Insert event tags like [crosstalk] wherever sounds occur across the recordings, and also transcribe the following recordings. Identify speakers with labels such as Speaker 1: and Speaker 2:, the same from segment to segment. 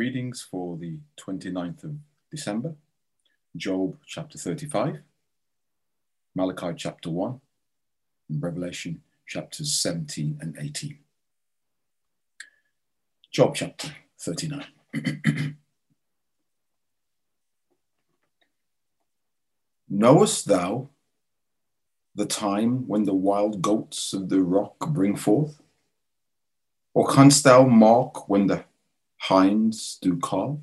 Speaker 1: Readings for the 29th of December Job chapter 35, Malachi chapter 1, and Revelation chapters 17 and 18. Job chapter 39. [clears throat] Knowest thou the time when the wild goats of the rock bring forth? Or canst thou mark when the hinds do calve?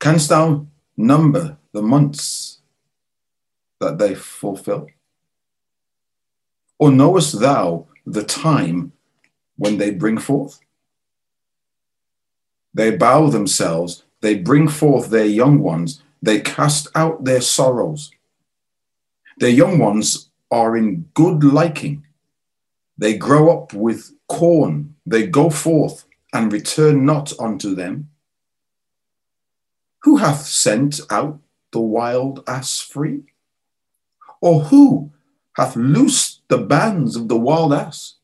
Speaker 1: Canst thou number the months that they fulfill? Or knowest thou the time when they bring forth? They bow themselves, they bring forth their young ones, they cast out their sorrows. Their young ones are in good liking. They grow up with corn, they go forth and return not unto them? Who hath sent out the wild ass free? Or who hath loosed the bands of the wild ass?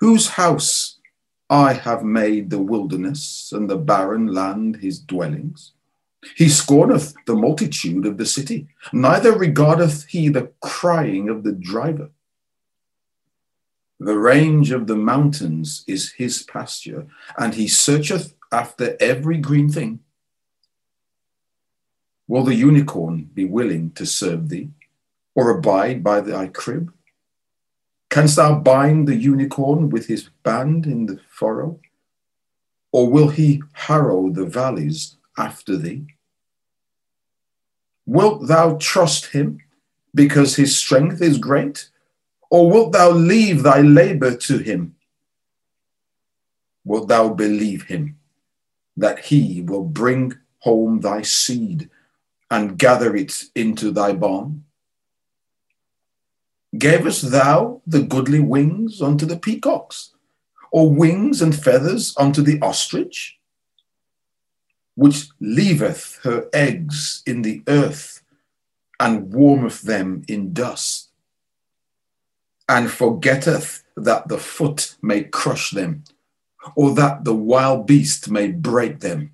Speaker 1: Whose house I have made the wilderness and the barren land his dwellings? He scorneth the multitude of the city, neither regardeth he the crying of the driver. The range of the mountains is his pasture, and he searcheth after every green thing. Will the unicorn be willing to serve thee, or abide by thy crib? Canst thou bind the unicorn with his band in the furrow? Or will he harrow the valleys after thee? Wilt thou trust him because his strength is great? Or wilt thou leave thy labor to him? Wilt thou believe him that he will bring home thy seed and gather it into thy barn? Gavest thou the goodly wings unto the peacocks, or wings and feathers unto the ostrich, which leaveth her eggs in the earth and warmeth them in dust? And forgetteth that the foot may crush them, or that the wild beast may break them.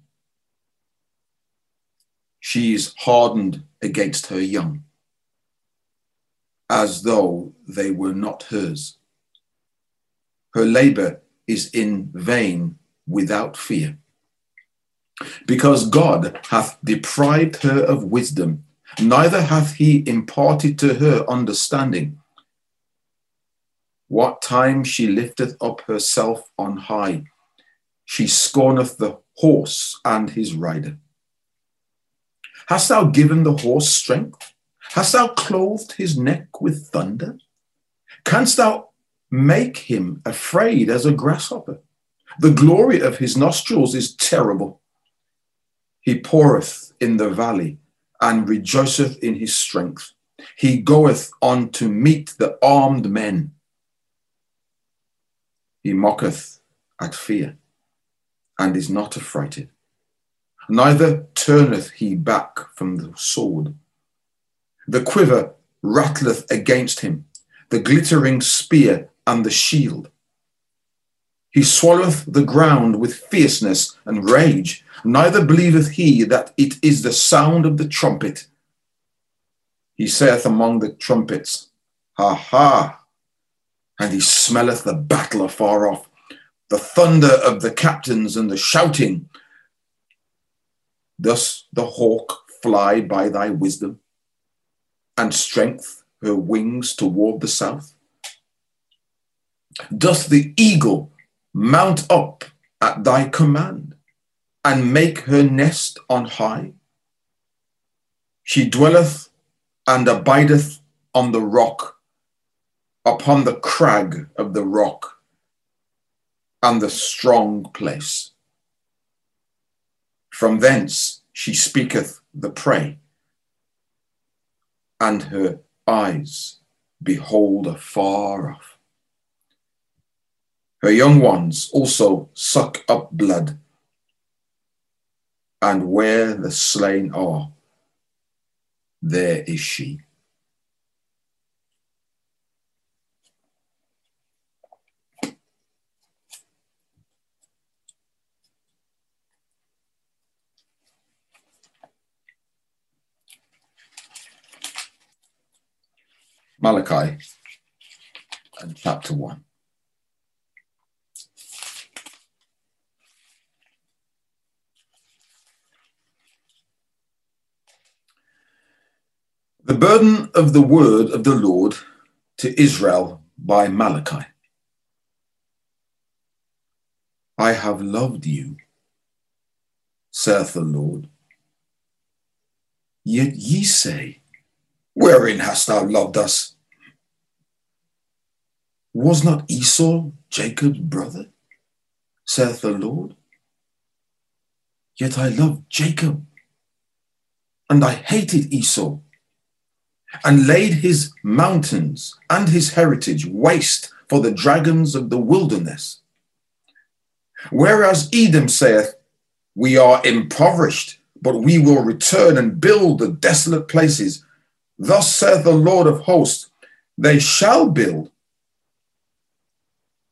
Speaker 1: She is hardened against her young, as though they were not hers. Her labor is in vain without fear. Because God hath deprived her of wisdom, neither hath he imparted to her understanding what time she lifteth up herself on high, she scorneth the horse and his rider. Hast thou given the horse strength? Hast thou clothed his neck with thunder? Canst thou make him afraid as a grasshopper? The glory of his nostrils is terrible. He poureth in the valley and rejoiceth in his strength. He goeth on to meet the armed men. He mocketh at fear and is not affrighted. Neither turneth he back from the sword. The quiver rattleth against him, the glittering spear and the shield. He swalloweth the ground with fierceness and rage, neither believeth he that it is the sound of the trumpet. He saith among the trumpets, Ha ha! And he smelleth the battle afar off, the thunder of the captains and the shouting. Thus the hawk fly by thy wisdom, and strength her wings toward the south? Doth the eagle mount up at thy command, and make her nest on high? She dwelleth and abideth on the rock upon the crag of the rock and the strong place. From thence she speaketh the prey, and her eyes behold afar off. Her young ones also suck up blood, and where the slain are, there is she. Malachi and chapter 1. The burden of the word of the Lord to Israel by Malachi. I have loved you, saith the Lord. Yet ye say, Wherein hast thou loved us? Was not Esau Jacob's brother, saith the Lord? Yet I loved Jacob, and I hated Esau and laid his mountains and his heritage waste for the dragons of the wilderness. Whereas Edom saith, We are impoverished, but we will return and build the desolate places. Thus saith the Lord of hosts, They shall build,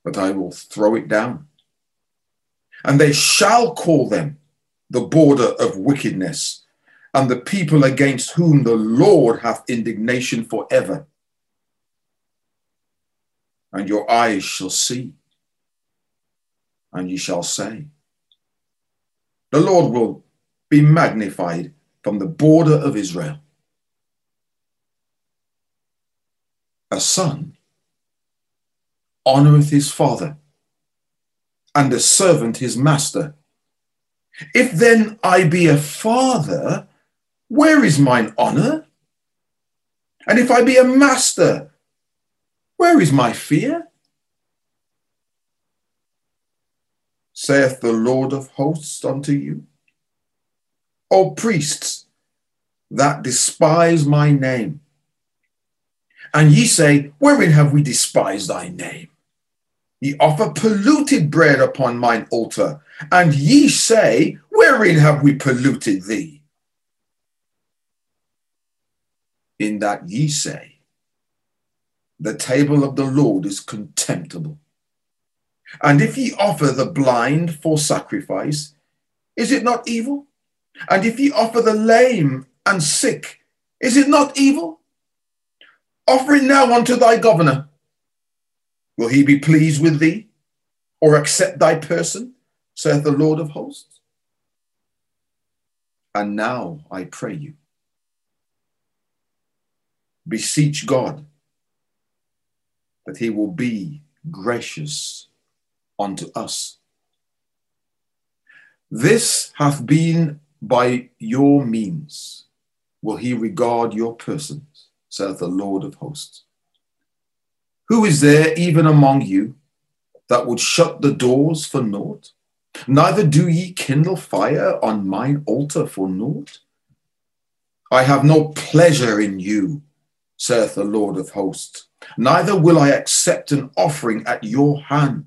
Speaker 1: but I will throw it down. And they shall call them the border of wickedness and the people against whom the Lord hath indignation forever. And your eyes shall see, and ye shall say, The Lord will be magnified from the border of Israel. A son honoreth his father, and a servant his master. If then I be a father, where is mine honor? And if I be a master, where is my fear? Saith the Lord of hosts unto you, O priests that despise my name. And ye say, Wherein have we despised thy name? Ye offer polluted bread upon mine altar, and ye say, Wherein have we polluted thee? in that ye say, The table of the Lord is contemptible. And if ye offer the blind for sacrifice, is it not evil? And if ye offer the lame and sick, is it not evil? Offer it now unto thy governor. Will he be pleased with thee or accept thy person, saith the Lord of hosts? And now I pray you beseech God that he will be gracious unto us. This hath been by your means, will he regard your persons, saith the Lord of hosts. Who is there even among you that would shut the doors for naught? Neither do ye kindle fire on mine altar for naught. I have no pleasure in you, saith the Lord of hosts. Neither will I accept an offering at your hand.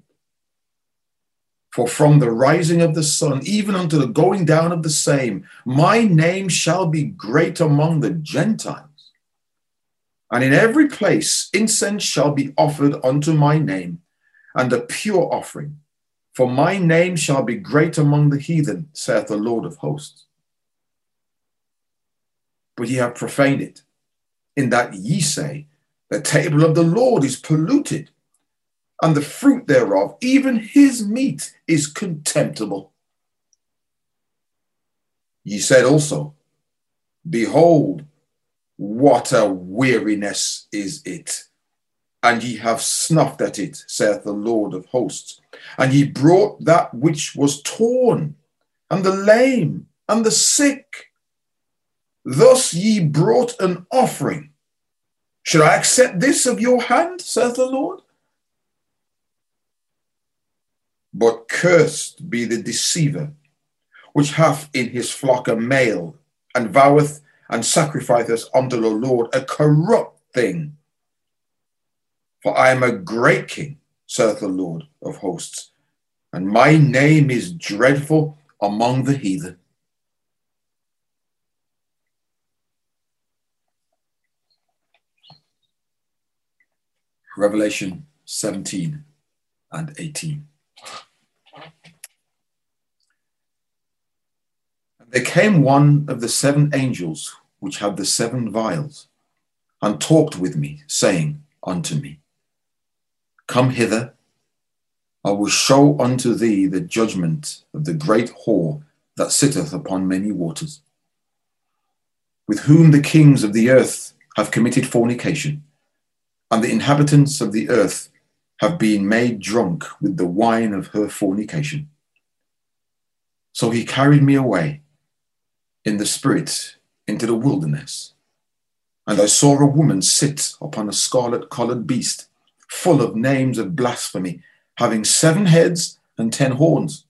Speaker 1: For from the rising of the sun, even unto the going down of the same, my name shall be great among the Gentiles. And in every place incense shall be offered unto my name, and a pure offering. For my name shall be great among the heathen, saith the Lord of hosts. But ye have profaned it in that ye say, The table of the Lord is polluted, and the fruit thereof, even his meat, is contemptible. Ye said also, Behold, what a weariness is it! And ye have snuffed at it, saith the Lord of hosts. And ye brought that which was torn, and the lame, and the sick. Thus ye brought an offering should I accept this of your hand, saith the Lord? But cursed be the deceiver, which hath in his flock a male, and voweth and sacrifice us unto the Lord a corrupt thing. For I am a great king, saith the Lord of hosts, and my name is dreadful among the heathen. Revelation 17 and 18. And there came one of the seven angels which had the seven vials, and talked with me, saying unto me, Come hither, I will show unto thee the judgment of the great whore that sitteth upon many waters, with whom the kings of the earth have committed fornication, and the inhabitants of the earth have been made drunk with the wine of her fornication. So he carried me away in the spirit into the wilderness. And I saw a woman sit upon a scarlet colored beast, full of names of blasphemy, having seven heads and ten horns.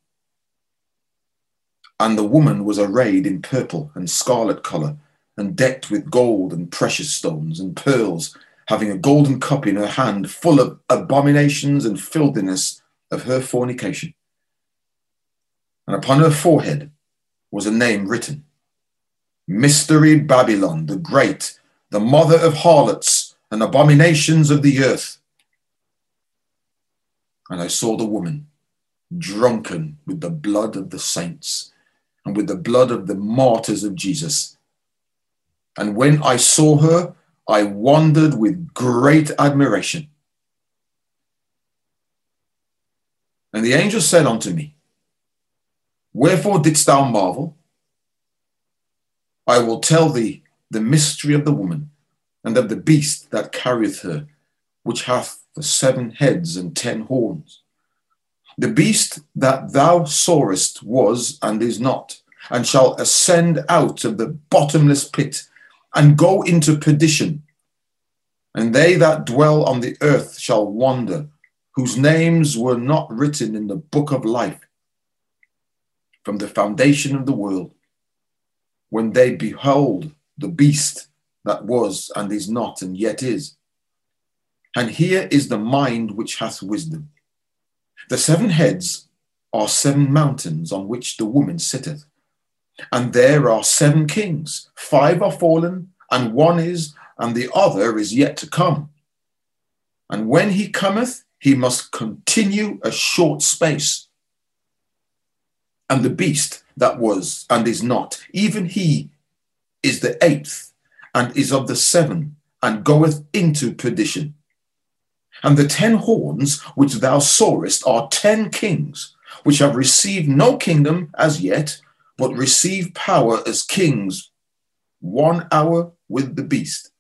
Speaker 1: And the woman was arrayed in purple and scarlet color, and decked with gold and precious stones and pearls, having a golden cup in her hand, full of abominations and filthiness of her fornication. And upon her forehead was a name written Mystery Babylon, the Great, the mother of harlots and abominations of the earth. And I saw the woman drunken with the blood of the saints and with the blood of the martyrs of Jesus. And when I saw her, I wondered with great admiration. And the angel said unto me, Wherefore didst thou marvel? I will tell thee the mystery of the woman and of the beast that carrieth her, which hath the seven heads and ten horns. The beast that thou sawest was and is not, and shall ascend out of the bottomless pit and go into perdition. And they that dwell on the earth shall wander, whose names were not written in the book of life from the foundation of the world when they behold the beast that was and is not and yet is. And here is the mind which hath wisdom. The seven heads are seven mountains on which the woman sitteth. And there are seven kings. Five are fallen, and one is, and the other is yet to come. And when he cometh, he must continue a short space. And the beast that was and is not. Even he is the eighth and is of the seven and goeth into perdition. And the ten horns which thou sawest are ten kings, which have received no kingdom as yet, but receive power as kings one hour with the beast.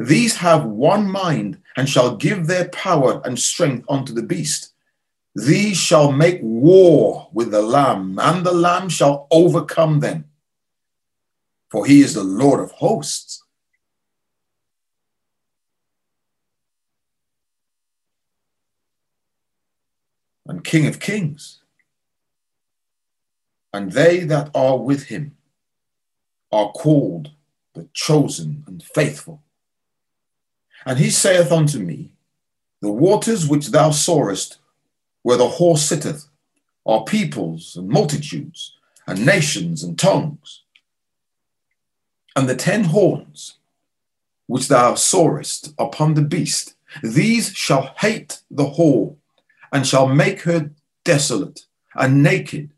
Speaker 1: These have one mind and shall give their power and strength unto the beast these shall make war with the Lamb, and the Lamb shall overcome them. For he is the Lord of hosts. And King of kings. And they that are with him are called the chosen and faithful. And he saith unto me, The waters which thou sawest where the horse sitteth are peoples and multitudes and nations and tongues. And the ten horns which thou sawest upon the beast, these shall hate the whore and shall make her desolate and naked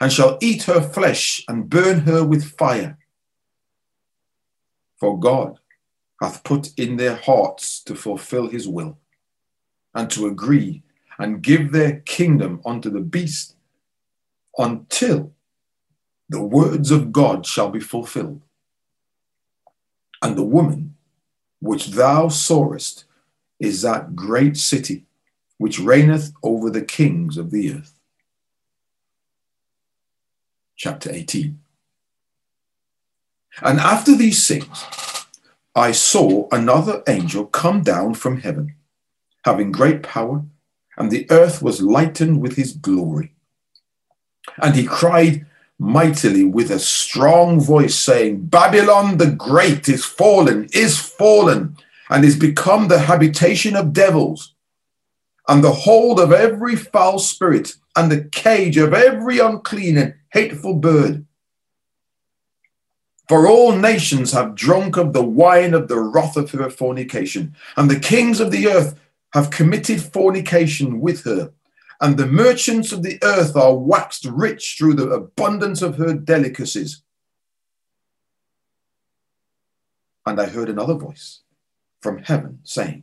Speaker 1: and shall eat her flesh and burn her with fire. For God hath put in their hearts to fulfill his will and to agree and give their kingdom unto the beast until the words of God shall be fulfilled. And the woman which thou sawest is that great city which reigneth over the kings of the earth. Chapter 18. And after these things, I saw another angel come down from heaven, having great power and the earth was lightened with his glory. And he cried mightily with a strong voice, saying, Babylon the Great is fallen, is fallen, and is become the habitation of devils, and the hold of every foul spirit, and the cage of every unclean and hateful bird. For all nations have drunk of the wine of the wrath of her fornication, and the kings of the earth have committed fornication with her, and the merchants of the earth are waxed rich through the abundance of her delicacies. And I heard another voice from heaven saying,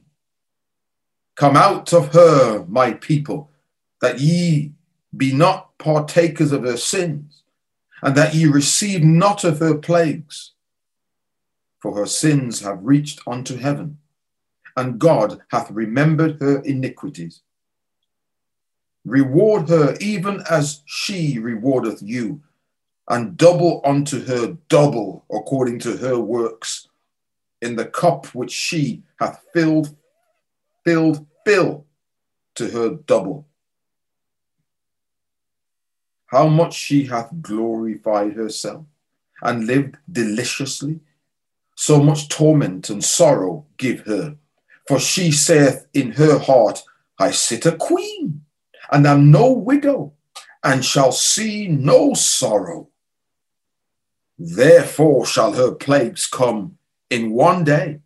Speaker 1: Come out of her, my people, that ye be not partakers of her sins, and that ye receive not of her plagues. For her sins have reached unto heaven, and God hath remembered her iniquities. Reward her even as she rewardeth you, and double unto her double according to her works. In the cup which she hath filled, filled, fill to her double. How much she hath glorified herself and lived deliciously, so much torment and sorrow give her. For she saith in her heart, I sit a queen and am no widow, and shall see no sorrow. Therefore shall her plagues come in one day,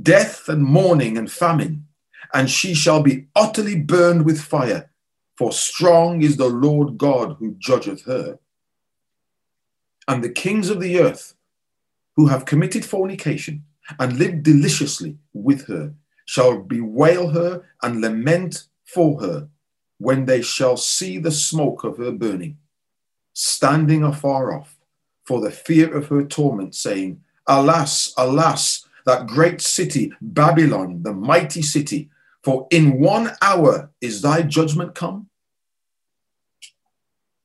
Speaker 1: death and mourning and famine, and she shall be utterly burned with fire, for strong is the Lord God who judgeth her. And the kings of the earth who have committed fornication and lived deliciously with her shall bewail her and lament for her when they shall see the smoke of her burning, standing afar off, for the fear of her torment, saying, Alas, alas, that great city, Babylon, the mighty city, for in one hour is thy judgment come.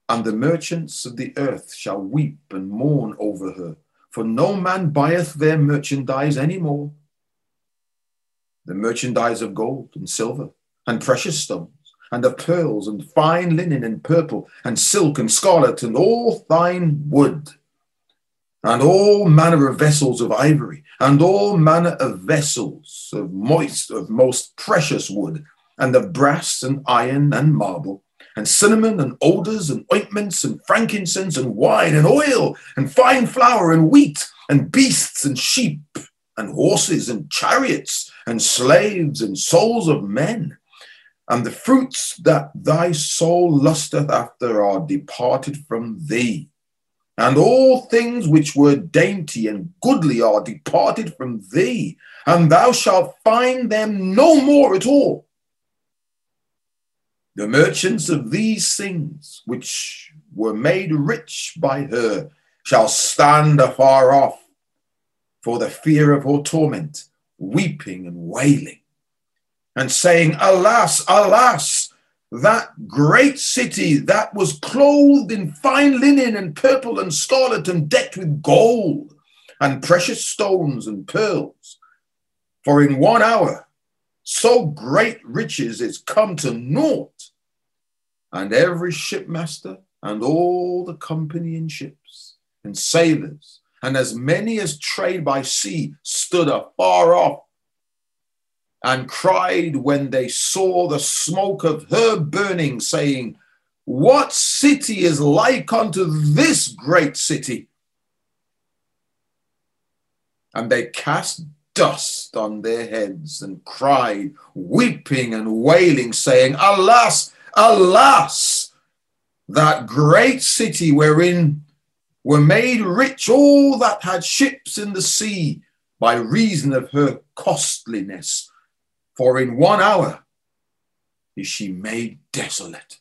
Speaker 1: And the merchants of the earth shall weep and mourn over her, for no man buyeth their merchandise any more. The merchandise of gold and silver and precious stones and of pearls and fine linen and purple and silk and scarlet and all fine wood and all manner of vessels of ivory and all manner of vessels of moist of most precious wood and of brass and iron and marble and cinnamon and odors and ointments and frankincense and wine and oil and fine flour and wheat and beasts and sheep and horses and chariots and slaves and souls of men and the fruits that thy soul lusteth after are departed from thee. And all things which were dainty and goodly are departed from thee, and thou shalt find them no more at all. The merchants of these things, which were made rich by her, shall stand afar off for the fear of her torment, weeping and wailing and saying, Alas, alas, that great city that was clothed in fine linen and purple and scarlet and decked with gold and precious stones and pearls. For in one hour, so great riches is come to naught, and every shipmaster and all the company in ships and sailors and as many as trade by sea stood afar off and cried when they saw the smoke of her burning, saying, What city is like unto this great city? And they cast dust on their heads and cried, weeping and wailing, saying, Alas, alas, that great city wherein were made rich all that had ships in the sea by reason of her costliness for in one hour is she made desolate.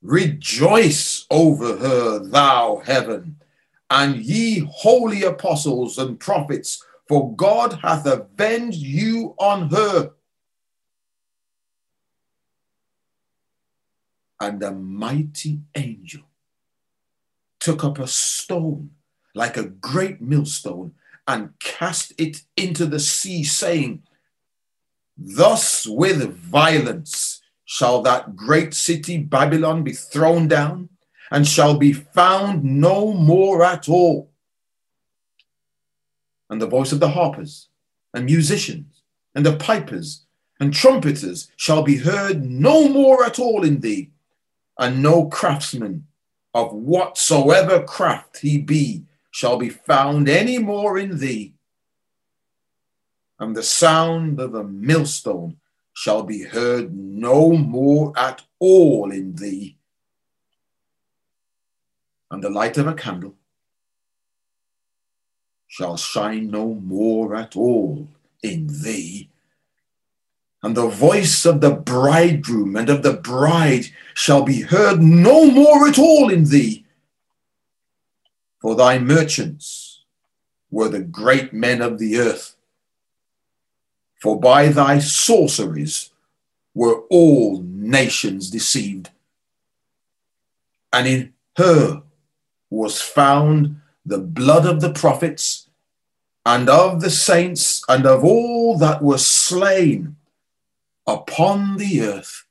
Speaker 1: Rejoice over her, thou heaven, and ye holy apostles and prophets, for God hath avenged you on her. And a mighty angel took up a stone like a great millstone and cast it into the sea, saying, Thus with violence shall that great city Babylon be thrown down, and shall be found no more at all. And the voice of the harpers and musicians and the pipers and trumpeters shall be heard no more at all in thee, and no craftsman of whatsoever craft he be shall be found any more in thee. And the sound of a millstone shall be heard no more at all in thee. And the light of a candle shall shine no more at all in thee. And the voice of the bridegroom and of the bride shall be heard no more at all in thee. For thy merchants were the great men of the earth. For by thy sorceries were all nations deceived. And in her was found the blood of the prophets and of the saints and of all that were slain upon the earth,